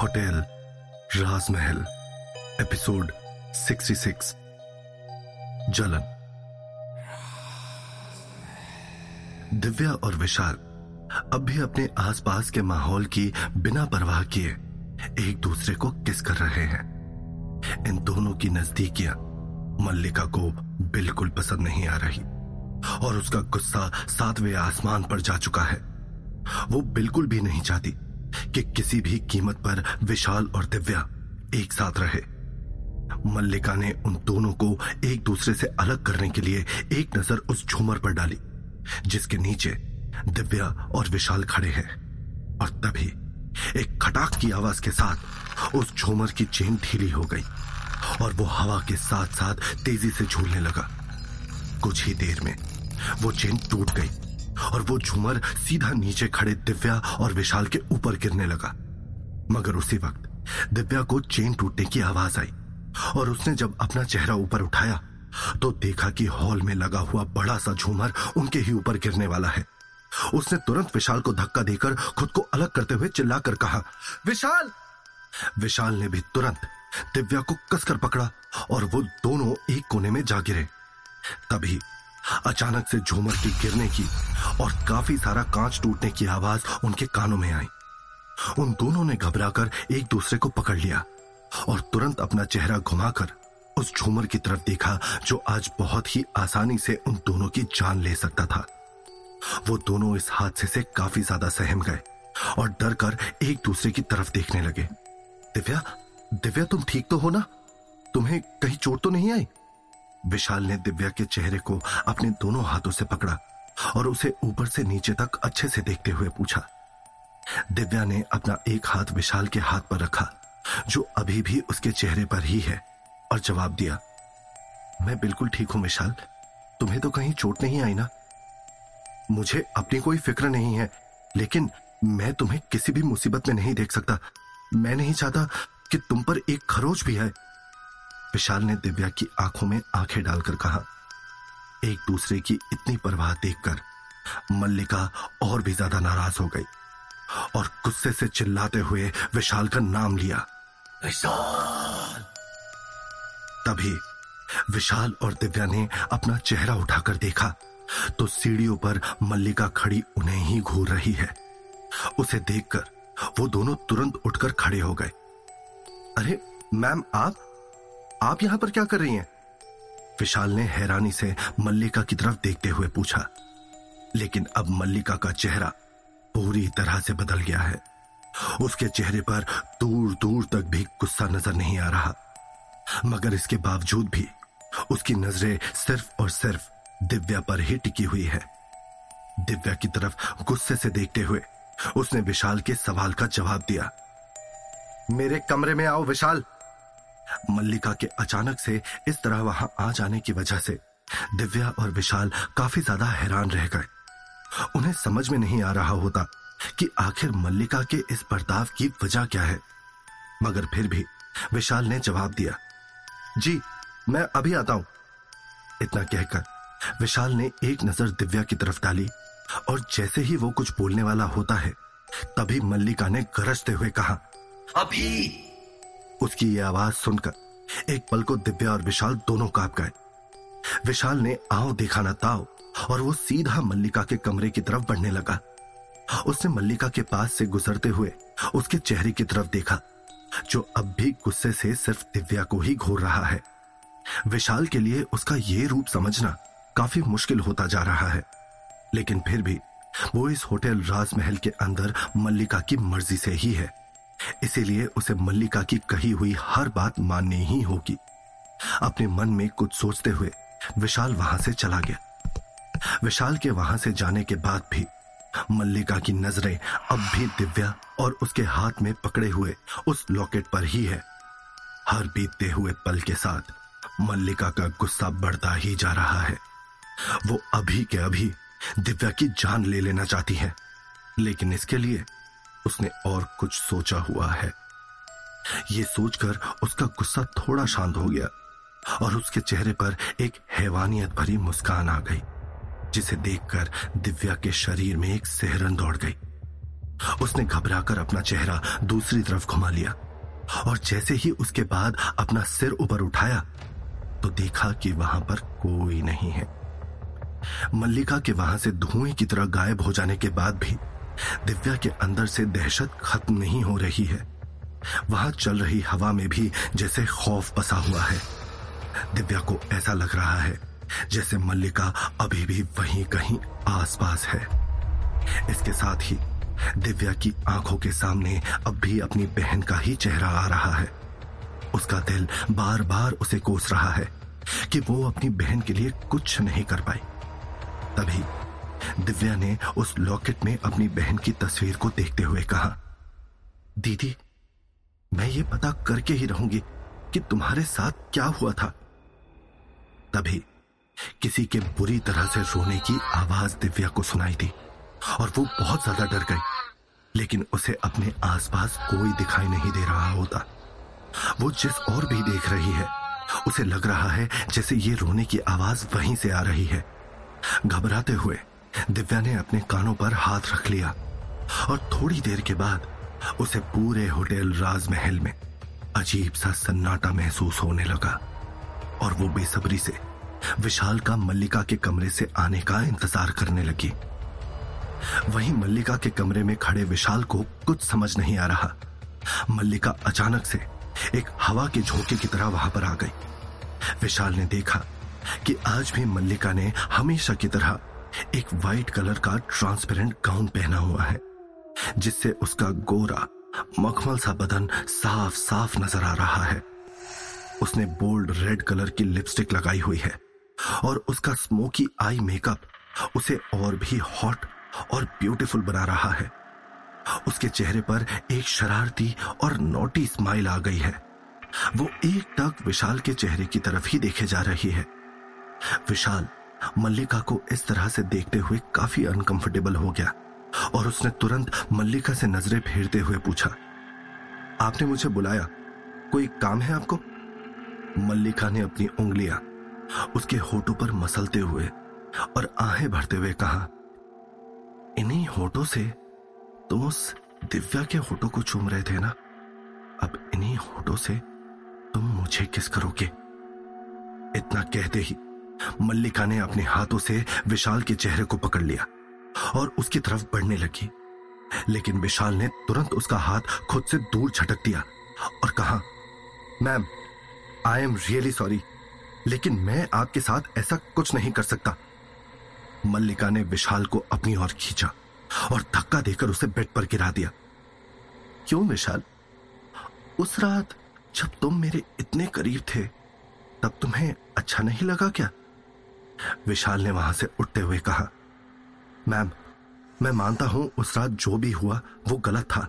Hotel, राजमहल, episode 66 जलन। दिव्या और विशाल अब भी अपने आसपास के माहौल की बिना परवाह किए एक दूसरे को किस कर रहे हैं। इन दोनों की नजदीकियाँ मल्लिका को बिल्कुल पसंद नहीं आ रही और उसका गुस्सा सातवें आसमान पर जा चुका है। वो बिल्कुल भी नहीं चाहती कि किसी भी कीमत पर विशाल और दिव्या एक साथ रहे। मल्लिका ने उन दोनों को एक दूसरे से अलग करने के लिए एक नज़र उस झूमर पर डाली, जिसके नीचे दिव्या और विशाल खड़े हैं। और तभी एक खटाक की आवाज़ के साथ उस झूमर की चेन ढीली हो गई और वो हवा के साथ साथ तेज़ी से झूलने लगा। कुछ ही देर में वो चेन टूट गई। और वो झूमर सीधा नीचे खड़े दिव्या और विशाल के ऊपर गिरने लगा। मगर उसी वक्त दिव्या को चेन टूटने की आवाज़ आई और उसने जब अपना चेहरा ऊपर उठाया तो देखा कि हॉल में लगा हुआ बड़ा सा झूमर उनके ही ऊपर गिरने वाला है। उसने तुरंत विशाल को धक्का देकर खुद को अलग करते हुए चिल्लाकर कहा, विशाल! विशाल ने भी तुरंत दिव्या को कसकर पकड़ा और वो दोनों एक कोने में जा गिरे। तभी अचानक से झूमर की गिरने की और काफ़ी सारा कांच टूटने की आवाज़ उनके कानों में आई। उन दोनों ने घबराकर एक दूसरे को पकड़ लिया और तुरंत अपना चेहरा घुमाकर उस झूमर की तरफ़ देखा जो आज बहुत ही आसानी से उन दोनों की जान ले सकता था। वो दोनों इस हादसे से काफ़ी ज़्यादा सहम गए और डर कर एक दूसरे की तरफ़ देखने लगे। दिव्या दिव्या, तुम ठीक तो हो ना? तुम्हें कहीं चोट तो नहीं आई? विशाल ने दिव्या के चेहरे को अपने दोनों हाथों से पकड़ा और उसे ऊपर से नीचे तक अच्छे से देखते हुए पूछा। दिव्या ने अपना एक हाथ विशाल के हाथ पर रखा, जो अभी भी उसके चेहरे पर ही है, और जवाब दिया, मैं बिल्कुल ठीक हूँ विशाल, तुम्हें तो कहीं चोट नहीं आई ना? मुझे अपनी कोई फ़िक्र नहीं है, लेकिन मैं तुम्हें किसी भी मुसीबत में नहीं देख सकता। मैं नहीं चाहता कि तुम पर एक खरोच भी है विशाल ने दिव्या की आँखों में आँखें डालकर कहा, एक दूसरे की इतनी परवाह देखकर मल्लिका और भी ज़्यादा नाराज़ हो गई और गुस्से से चिल्लाते हुए विशाल का नाम लिया। विशाल! तभी विशाल और दिव्या ने अपना चेहरा उठाकर देखा तो सीढ़ियों पर मल्लिका खड़ी उन्हें ही घूर रही है। उसे देखकर वो दोनों तुरंत उठकर खड़े हो गए। अरे, मैम, आप आप यहाँ पर क्या कर रही हैं? विशाल ने हैरानी से मल्लिका की तरफ़ देखते हुए पूछा। लेकिन अब मल्लिका का चेहरा पूरी तरह से बदल गया है। उसके चेहरे पर दूर दूर तक भी गुस्सा नज़र नहीं आ रहा। मगर इसके बावजूद भी उसकी नज़रें सिर्फ़ और सिर्फ़ दिव्या पर ही टिकी हुई है। दिव्या की तरफ़ गुस्से से देखते हुए उसने विशाल के सवाल का जवाब दिया। मेरे कमरे में आओ विशाल। मल्लिका के अचानक से इस तरह वहाँ आ जाने की वजह से दिव्या और विशाल काफ़ी ज़्यादा हैरान रह गए। उन्हें समझ में नहीं आ रहा होता कि आखिर मल्लिका के इस बर्ताव की वजह क्या है। मगर फिर भी विशाल ने जवाब दिया, जी, मैं अभी आता हूँ। इतना कहकर विशाल ने एक नज़र दिव्या की तरफ़ डाली और जैसे ही वो कुछ बोलने वाला होता है, तभी मल्लिका ने गरजते हुए कहा, अभी उसकी ये आवाज़ सुनकर एक पल को दिव्या और विशाल दोनों काँप गए। विशाल ने आओ देखा ना ताओ और वो सीधा मल्लिका के कमरे की तरफ़ बढ़ने लगा। उसने मल्लिका के पास से गुजरते हुए उसके चेहरे की तरफ़ देखा, जो अब भी गुस्से से सिर्फ़ दिव्या को ही घूर रहा है। विशाल के लिए उसका ये रूप समझना काफ़ी मुश्किल होता जा रहा है, लेकिन फिर भी वो इस होटल राजमहल के अंदर मल्लिका की मर्ज़ी से ही है। इसीलिए उसे मल्लिका की कही हुई हर बात माननी ही होगी। अपने मन में कुछ सोचते हुए विशाल वहाँ से चला गया। विशाल के वहाँ से जाने के बाद भी मल्लिका की नज़रें अब भी दिव्या और उसके हाथ में पकड़े हुए उस लॉकेट पर ही है। हर बीतते हुए पल के साथ मल्लिका का गुस्सा बढ़ता ही जा रहा है। वो अभी के अभी दिव्या की जान ले लेना चाहती है। लेकिन इसके लिए उसने और कुछ सोचा हुआ है। ये सोचकर उसका गुस्सा थोड़ा शांत हो गया और उसके चेहरे पर एक हैवानियत भरी मुस्कान आ गई, जिसे देखकर दिव्या के शरीर में एक सेहरन दौड़ गई। उसने घबराकर अपना चेहरा दूसरी तरफ़ घुमा लिया और जैसे ही उसके बाद अपना सिर ऊपर उठाया तो देखा कि वहाँ पर कोई नहीं है। मल्लिका के वहाँ से धुएँ की तरह गायब हो जाने के बाद भी दिव्या के अंदर से दहशत खत्म नहीं हो रही है। वहाँ चल रही हवा में भी जैसे खौफ बसा हुआ है। दिव्या को ऐसा लग रहा है जैसे मल्लिका अभी भी वहीं कहीं आसपास है। इसके साथ ही दिव्या की आँखों के सामने अब भी अपनी बहन का ही चेहरा आ रहा है। उसका दिल बार बार उसे कोस रहा है कि वो अपनी बहन के लिए कुछ नहीं कर पाई। तभी दिव्या ने उस लॉकेट में अपनी बहन की तस्वीर को देखते हुए कहा, दीदी, मैं ये पता करके ही रहूँगी कि तुम्हारे साथ क्या हुआ था। तभी किसी के बुरी तरह से रोने की आवाज़ दिव्या को सुनाई दी और वो बहुत ज़्यादा डर गई, लेकिन उसे अपने आसपास कोई दिखाई नहीं दे रहा होता। वो जिस और भी देख रही है, उसे लग रहा है जैसे ये रोने की आवाज़ वहीं से आ रही है। घबराते हुए दिव्या ने अपने कानों पर हाथ रख लिया और थोड़ी देर के बाद उसे पूरे होटल राजमहल में अजीब सा सन्नाटा महसूस होने लगा और वो बेसब्री से विशाल का मल्लिका के कमरे से आने का इंतज़ार करने लगी। वहीं मल्लिका के कमरे में खड़े विशाल को कुछ समझ नहीं आ रहा। मल्लिका अचानक से एक हवा के झोंके की तरह वहाँ पर आ गई। विशाल ने देखा कि आज भी मल्लिका ने हमेशा की तरह एक व्हाइट कलर का ट्रांसपेरेंट गाउन पहना हुआ है, जिससे उसका गोरा, मखमल सा बदन साफ़ साफ़ नज़र आ रहा है। उसने बोल्ड रेड कलर की लिपस्टिक लगाई हुई है और उसका स्मोकी आई मेकअप उसे और भी हॉट और ब्यूटीफुल बना रहा है। उसके चेहरे पर एक शरारती और नोटी स्माइल आ गई है। वो एक टक विशाल के चेहरे की तरफ़ ही देखे जा रही है। विशाल मल्लिका को इस तरह से देखते हुए काफ़ी अनकंफर्टेबल हो गया और उसने तुरंत मल्लिका से नज़रें फेरते हुए पूछा, आपने मुझे बुलाया? कोई काम है आपको? मल्लिका ने अपनी उंगलियाँ उसके होठों पर मसलते हुए और आहें भरते हुए कहा, इन्हीं होठों से तुम उस दिव्या के होठों को चूम रहे थे ना? अब इन्हीं होठों से तुम मुझे किस करोगे? इतना कहते ही मल्लिका ने अपने हाथों से विशाल के चेहरे को पकड़ लिया और उसकी तरफ़ बढ़ने लगी। लेकिन विशाल ने तुरंत उसका हाथ खुद से दूर झटक दिया और कहा, ma'am I am really sorry लेकिन मैं आपके साथ ऐसा कुछ नहीं कर सकता। मल्लिका ने विशाल को अपनी ओर खींचा और धक्का देकर उसे बेड पर गिरा दिया। क्यों विशाल? उस रात जब तुम मेरे इतने करीब थे, तब तुम्हें अच्छा नहीं लगा क्या? विशाल ने वहाँ से उठते हुए कहा, मैम, मैं मानता हूँ उस रात जो भी हुआ, वो गलत था।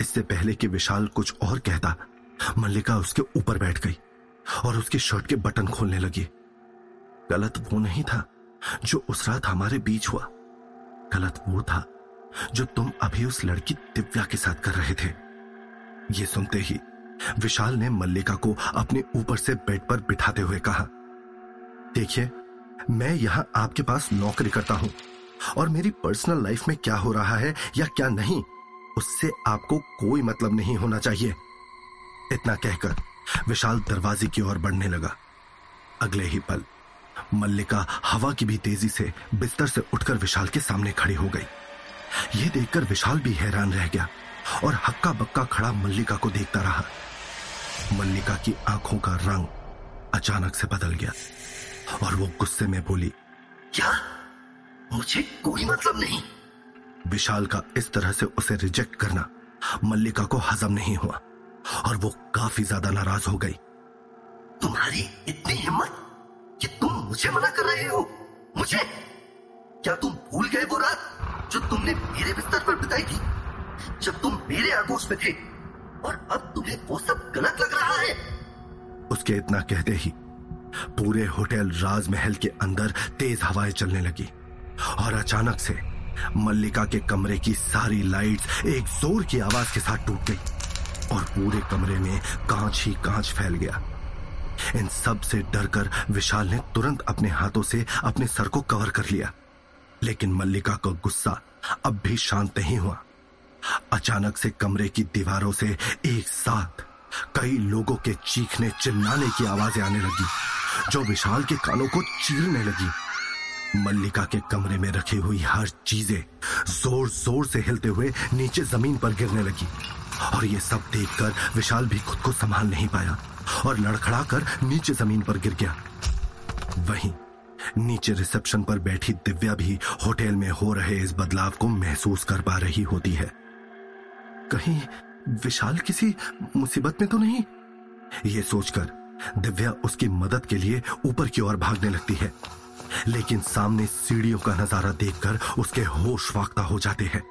इससे पहले कि विशाल कुछ और कहता, मल्लिका उसके ऊपर बैठ गई और उसकी शर्ट के बटन खोलने लगी। गलत वो नहीं था जो उस रात हमारे बीच हुआ। गलत वो था जो तुम अभी उस लड़की दिव्या के साथ कर रहे थे। ये सुनते ही विशाल ने मल्लिका को अपने ऊपर से बेड पर बिठाते हुए कहा देखिए, मैं यहाँ आपके पास नौकरी करता हूँ। और मेरी पर्सनल लाइफ में क्या हो रहा है या क्या नहीं, उससे आपको कोई मतलब नहीं होना चाहिए। इतना कहकर विशाल दरवाजे की ओर बढ़ने लगा। अगले ही पल, मल्लिका हवा की भी तेज़ी से बिस्तर से उठकर विशाल के सामने खड़ी हो गई। यह देखकर विशाल भी हैरान रह गया और हक्का बक्का खड़ा मल्लिका को देखता रहा। मल्लिका की आँखों का रंग अचानक से बदल गया। और वो गुस्से में बोली क्या? मुझे कोई मतलब नहीं। विशाल का इस तरह से उसे रिजेक्ट करना मल्लिका को हजम नहीं हुआ और वो काफ़ी ज़्यादा नाराज़ हो गई। तुम्हारी इतनी हिम्मत कि तुम मुझे मना कर रहे हो? मुझे? क्या तुम भूल गए वो रात जो तुमने मेरे बिस्तर पर बिताई थी? जब तुम मेरे आगोश में थे और अब तुम्हें वो सब गलत लग रहा है। उसके इतना कहते ही पूरे होटल राजमहल के अंदर तेज हवाएँ चलने लगी और अचानक से मल्लिका के कमरे की सारी लाइट्स एक ज़ोर की आवाज़ के साथ टूट गई और पूरे कमरे में कांच ही कांच फैल गया। इन सबसे डरकर विशाल ने तुरंत अपने हाथों से अपने सर को कवर कर लिया। लेकिन मल्लिका का गुस्सा अब भी शांत नहीं हुआ। अचानक से कमरे की दीवारों से एक साथ कई लोगों के चीखने चिल्लाने की आवाज़ें आने लगी। जो विशाल के कानों को चीरने लगी। मल्लिका के कमरे में रखी हुई हर चीज़ें ज़ोर ज़ोर से हिलते हुए नीचे ज़मीन पर गिरने लगी। और ये सब देखकर विशाल भी खुद को संभाल नहीं पाया और लड़खड़ाकर नीचे ज़मीन पर गिर गया। वहीं नीचे रिसेप्शन पर बैठी दिव्या भी होटल में हो रहे इस बदलाव को महसूस कर पा रही होती है। कहीं विशाल किसी मुसीबत में तो नहीं? ये सोचकर दिव्या उसकी मदद के लिए ऊपर की ओर भागने लगती है। लेकिन सामने सीढ़ियों का नज़ारा देखकर उसके होश वाकता हो जाते हैं।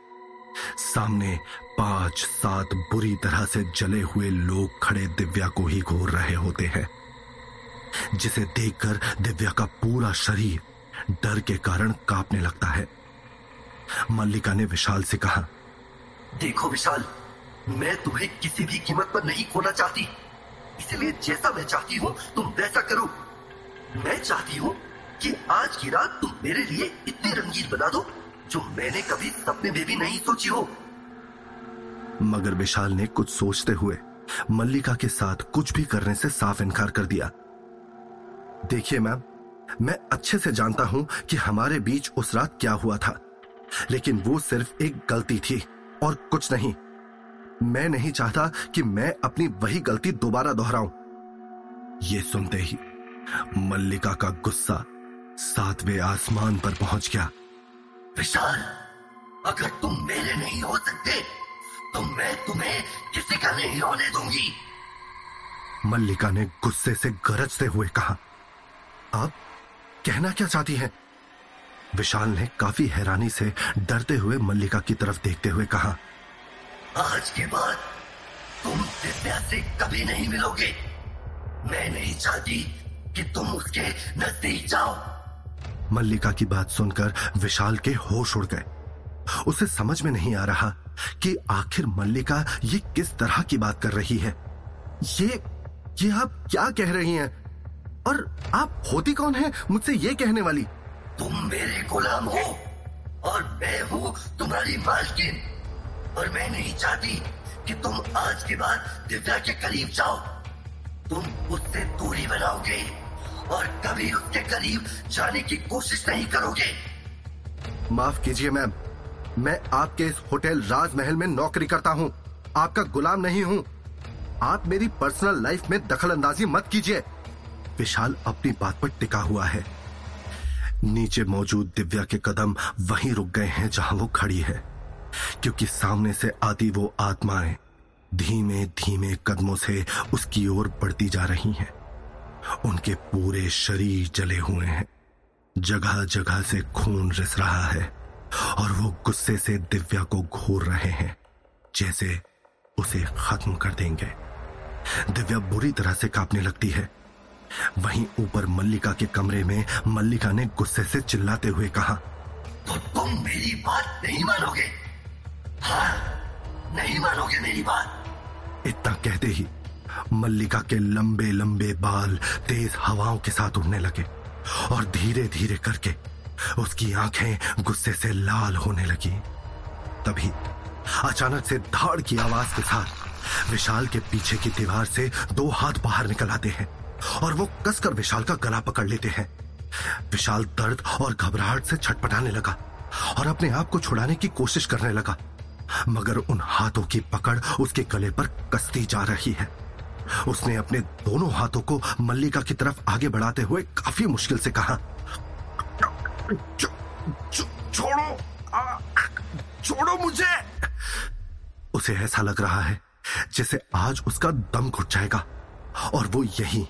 सामने पाँच सात बुरी तरह से जले हुए लोग खड़े दिव्या को ही घूर रहे होते हैं, जिसे देखकर दिव्या का पूरा शरीर डर के कारण कांपने लगता है। मल्लिका ने विशाल से कहा, देखो विशाल, मैं तुम्हें किसी भी कीमत पर नहीं खोना चाहती। इसलिए जैसा मैं चाहती हूँ, तुम वैसा करो। मैं चाहती हूँ कि आज की रात तुम मेरे लिए इतनी रंगीन बना दो, जो मैंने कभी सपने में भी नहीं सोची हो। मगर विशाल ने कुछ सोचते हुए मल्लिका के साथ कुछ भी करने से साफ़ इनकार कर दिया। देखिए मैम, मैं अच्छे से जानता हूँ कि हमारे बीच उस रात क्या हुआ था, लेकिन वो सिर्फ़ एक गलती थी और कुछ नहीं। मैं नहीं चाहता कि मैं अपनी वही गलती दोबारा दोहराऊं। ये सुनते ही मल्लिका का गुस्सा सातवें आसमान पर पहुँच गया। विशाल अगर तुम मेरे नहीं हो सकते तो मैं तुम्हें किसी का नहीं होने दूँगी। मल्लिका ने गुस्से से गरजते हुए कहा आप कहना क्या चाहती हैं? विशाल ने काफ़ी हैरानी से डरते हुए मल्लिका की तरफ़ देखते हुए कहा आज के बाद तुम दिव्या से कभी नहीं मिलोगे। मैं नहीं चाहती कि तुम उसके नज़दीक जाओ। मल्लिका की बात सुनकर विशाल के होश उड़ गए। उसे समझ में नहीं आ रहा कि आखिर मल्लिका ये किस तरह की बात कर रही है। ये ये आप क्या कह रही हैं? और आप होती कौन है मुझसे ये कहने वाली? तुम मेरे गुलाम हो और मैं हूँ तुम्हारी मालकिन। और मैं नहीं चाहती कि तुम आज के बाद दिव्या के करीब जाओ। तुम उससे दूरी बनाओगे और कभी उसके करीब जाने की कोशिश नहीं करोगे। माफ़ कीजिए, मैम। मैं आपके इस होटल राजमहल में नौकरी करता हूँ। आपका गुलाम नहीं हूँ। आप मेरी पर्सनल लाइफ में दखल अंदाजी मत कीजिए। विशाल अपनी बात पर टिका हुआ है। नीचे मौजूद दिव्या के कदम वहीं रुक गए हैं जहाँ वो खड़ी है। क्योंकि सामने से आती वो आत्माएँ धीमे धीमे कदमों से उसकी ओर बढ़ती जा रही हैं। उनके पूरे शरीर जले हुए हैं। जगह जगह से खून रिस रहा है और वो गुस्से से दिव्या को घूर रहे हैं, जैसे उसे खत्म कर देंगे। दिव्या बुरी तरह से कांपने लगती है। वहीं ऊपर मल्लिका के कमरे में मल्लिका ने गुस्से से चिल्लाते हुए कहा तो तुम मेरी बात नहीं मानोगे। हाँ नहीं मानोगे मेरी बात? इतना कहते ही मल्लिका के लंबे लंबे बाल तेज हवाओं के साथ उड़ने लगे और धीरे धीरे करके उसकी आँखें गुस्से से लाल होने लगी। तभी अचानक से धाड़ की आवाज़ के साथ विशाल के पीछे की दीवार से दो हाथ बाहर निकल आते हैं और वो कसकर विशाल का गला पकड़ लेते हैं। विशाल दर्द और घबराहट से छटपटाने लगा और अपने आप को छुड़ाने की कोशिश करने लगा। मगर उन हाथों की पकड़ उसके गले पर कसती जा रही है। उसने अपने दोनों हाथों को मल्लिका की तरफ़ आगे बढ़ाते हुए काफ़ी मुश्किल से कहा छोड़ो छोड़ो मुझे! उसे ऐसा लग रहा है जैसे आज उसका दम घुट जाएगा और वो यही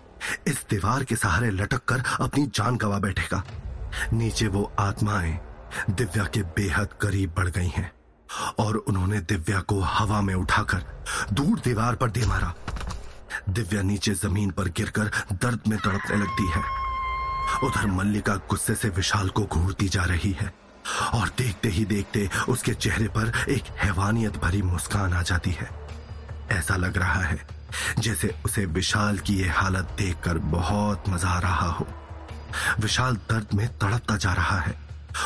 इस दीवार के सहारे लटक कर अपनी जान गवा बैठेगा। नीचे वो आत्माएँ दिव्या के बेहद करीब बढ़ गई हैं। और उन्होंने दिव्या को हवा में उठाकर दूर दीवार पर दे मारा। दिव्या नीचे ज़मीन पर गिरकर दर्द में तड़पने लगती है। उधर मल्लिका गुस्से से विशाल को घूरती जा रही है और देखते ही देखते उसके चेहरे पर एक हैवानियत भरी मुस्कान आ जाती है। ऐसा लग रहा है जैसे उसे विशाल की यह हालत देखकर बहुत मज़ा आ रहा हो। विशाल दर्द में तड़पता जा रहा है।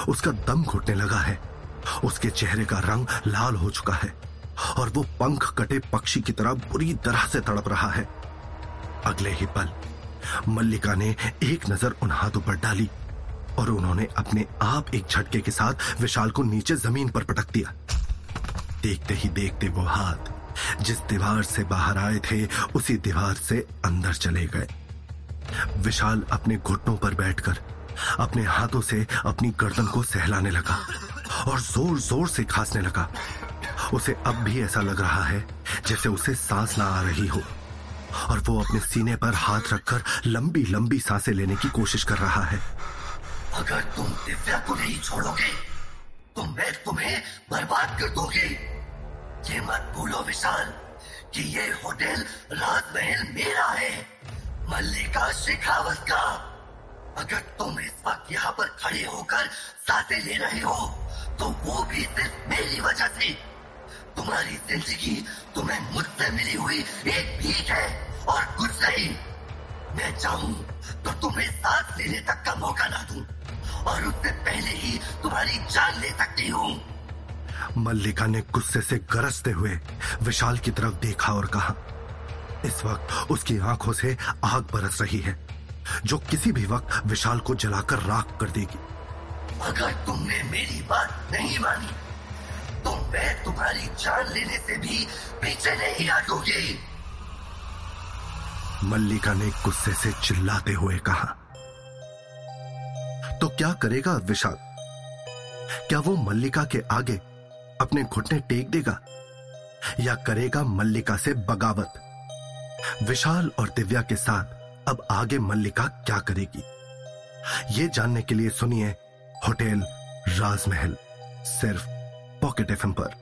उसका दम घुटने लगा है। उसके चेहरे का रंग लाल हो चुका है और वो पंख कटे पक्षी की तरह बुरी तरह से तड़प रहा है। अगले ही पल, मल्लिका ने एक नज़र उन हाथों पर डाली और उन्होंने अपने आप एक झटके के साथ विशाल को नीचे ज़मीन पर पटक दिया। देखते ही देखते वो हाथ जिस दीवार से बाहर आए थे, उसी दीवार से अंदर चले गए। विशाल अपने घुटनों पर बैठकर अपने हाथों से अपनी गर्दन को सहलाने लगा। और ज़ोर ज़ोर से खांसने लगा। उसे अब भी ऐसा लग रहा है, जैसे उसे सांस ना आ रही हो। और वो अपने सीने पर हाथ रखकर लंबी लंबी साँसें लेने की कोशिश कर रहा है। अगर तुम दिव्या को नहीं छोड़ोगे तो मैं तुम्हें बर्बाद कर दोगे। ये मत भूलो विशाल कि ये होटल राजमहल मेरा है, मल्लिका शेखावत का। अगर तुम इस वक्त यहाँ पर खड़े होकर साँसें ले रहे हो तो वो भी सिर्फ़ मेरी वजह से। तुम्हारी ज़िंदगी तुम्हें मुझसे मिली हुई एक भीख है और कुछ नहीं। मैं चाहूँ तो तुम्हें सांस लेने तक का मौका ना दूँ और उससे पहले ही तुम्हारी जान ले सकती हूँ। मल्लिका ने गुस्से से गरजते हुए विशाल की तरफ़ देखा और कहा, इस वक्त उसकी आँखों से आग बरस रही है, जो किसी भी वक्त विशाल को जलाकर राख कर देगी। अगर तुमने मेरी बात नहीं मानी। तो मैं तुम्हारी जान लेने से भी पीछे नहीं हटूँगी। मल्लिका ने गुस्से से चिल्लाते हुए कहा तो क्या करेगा विशाल? क्या वो मल्लिका के आगे अपने घुटने टेक देगा? या करेगा मल्लिका से बगावत? विशाल और दिव्या के साथ अब आगे मल्लिका क्या करेगी? ये जानने के लिए सुनिए होटल राजमहल सिर्फ़ पॉकेट एफएम पर।